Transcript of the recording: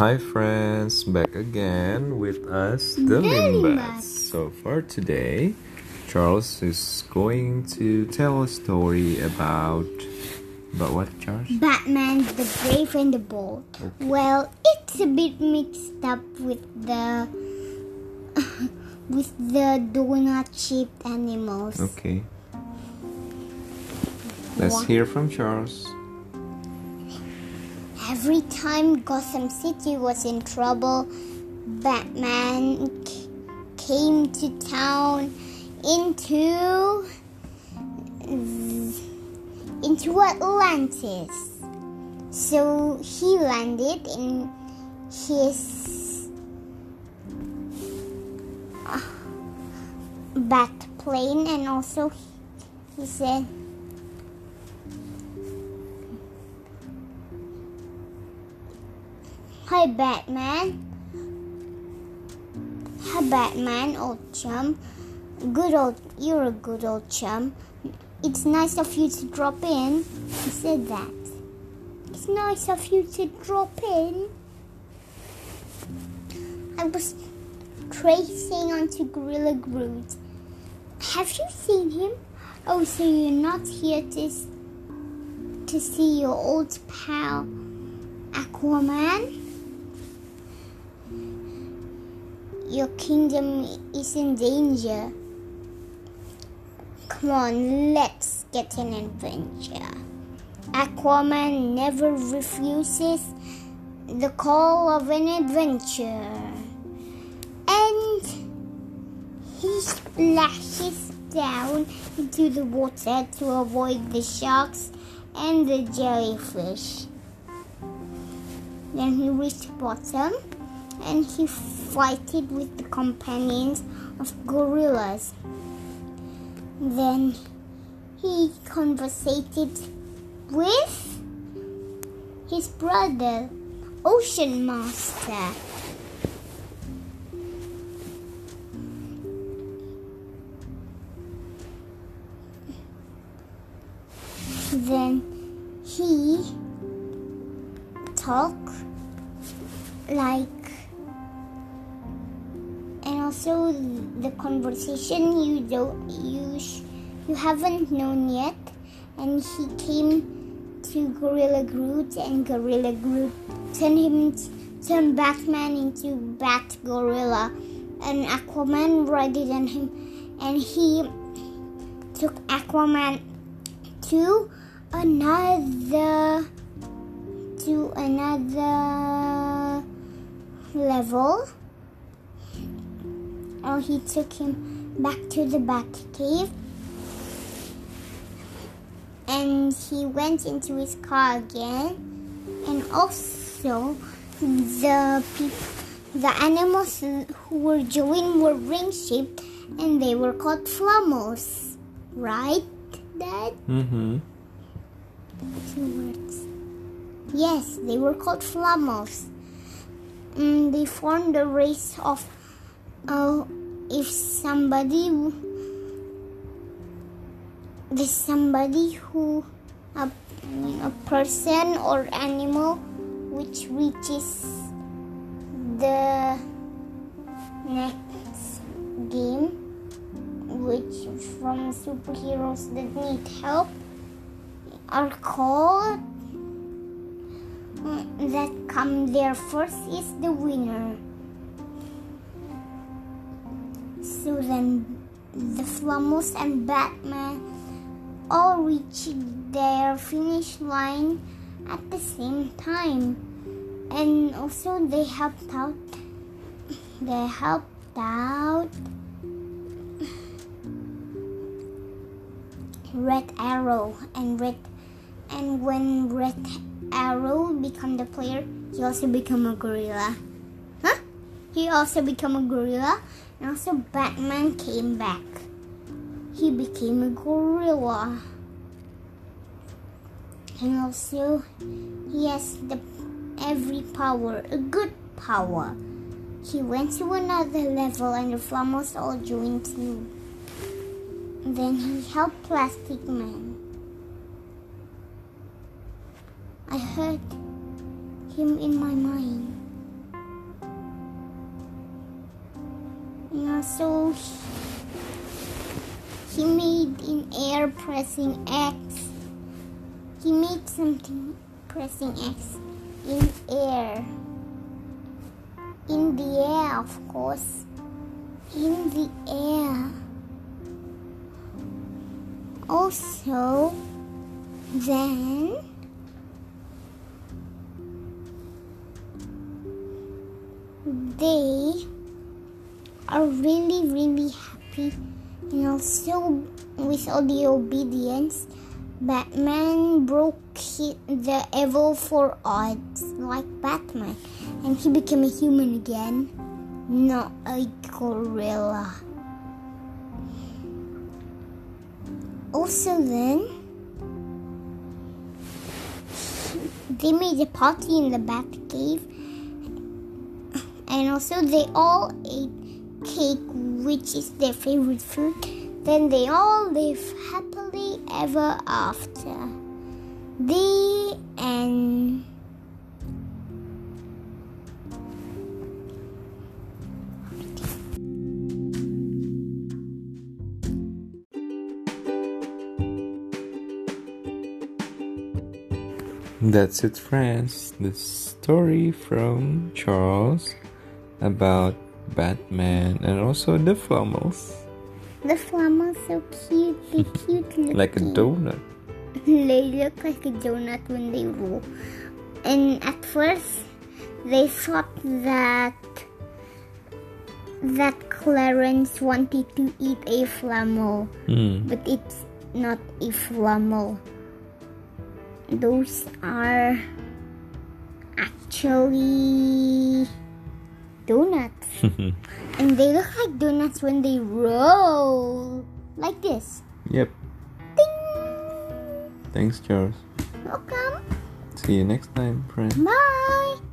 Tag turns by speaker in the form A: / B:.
A: Hi friends, back again with us, the Limbats. So for today, Charles is going to tell a story about about what, Charles?
B: Batman, the Brave and the Bold.
A: Okay.
B: Well, it's a bit mixed up with the with the donut-shaped animals.
A: Okay. Let's hear from Charles.
B: Every time Gotham City was in trouble, Batman c- came to town into into Atlantis. So he landed in his uh, bat plane and also he said Hi, Batman. Hi, Batman, old chum. Good old, you're a good old chum. It's nice of you to drop in. He said that. It's nice of you to drop in. I was tracing onto Gorilla Grodd. Have you seen him? Oh, so you're not here to to see your old pal Aquaman? Your kingdom is in danger. Come on, let's get an adventure. Aquaman never refuses the call of an adventure. And he splashes down into the water to avoid the sharks and the jellyfish. Then he reached the bottom and he fighted with the companions of gorillas. Then he conversated with his brother, Ocean Master. Then he talked like also the conversation you don't you sh- you haven't known yet. And he came to gorilla grodd and gorilla grodd turned him turned batman into bat gorilla. And aquaman rided on him. And he took aquaman to another to another level or he took him back to the bat cave. And he went into his car again. And also the the animals who were joined were ring shaped and they were called flamos. Right dad?
A: Mm-hmm.
B: two words. Yes they were called flamos. Mm, they formed a race of uh, if somebody there's somebody who a, a person or animal which reaches the next game which from superheroes that need help are called mm, that come there first is the winner so then the Flamos and Batman all reached their finish line at the same time. And also they helped out they helped out Red Arrow and Red and when Red Arrow become the player, he also become a gorilla. Huh? He also become a gorilla and also Batman came back. He became a gorilla. And also he has the every power, a good power. He went to another level and the Flamos all joined him. Then he helped Plastic Man. I heard him in my mind. Also, he made in air pressing X. He made something pressing X in air. In the air, of course. In the air. Also, then they are really, really happy and also with all the obedience. Batman broke the evil four odds like Batman and he became a human again, not a gorilla. Also, then they made a party in the Batcave, and also they all ate cake, which is their favorite food. Then they all live happily ever after. The end.
A: That's it, friends. The story from Charles about Batman and also the Flummels.
B: The flummels so cute. They cute looking.
A: Like a donut.
B: They look like a donut when they roll. And at first, they thought that that Clarence wanted to eat a flummel,
A: Hmm.
B: but it's not a flummel. Those are actually donuts, and they look like donuts when they roll like this.
A: Yep.
B: Ding!
A: Thanks, Charles.
B: Welcome.
A: See you next time, friends.
B: Bye.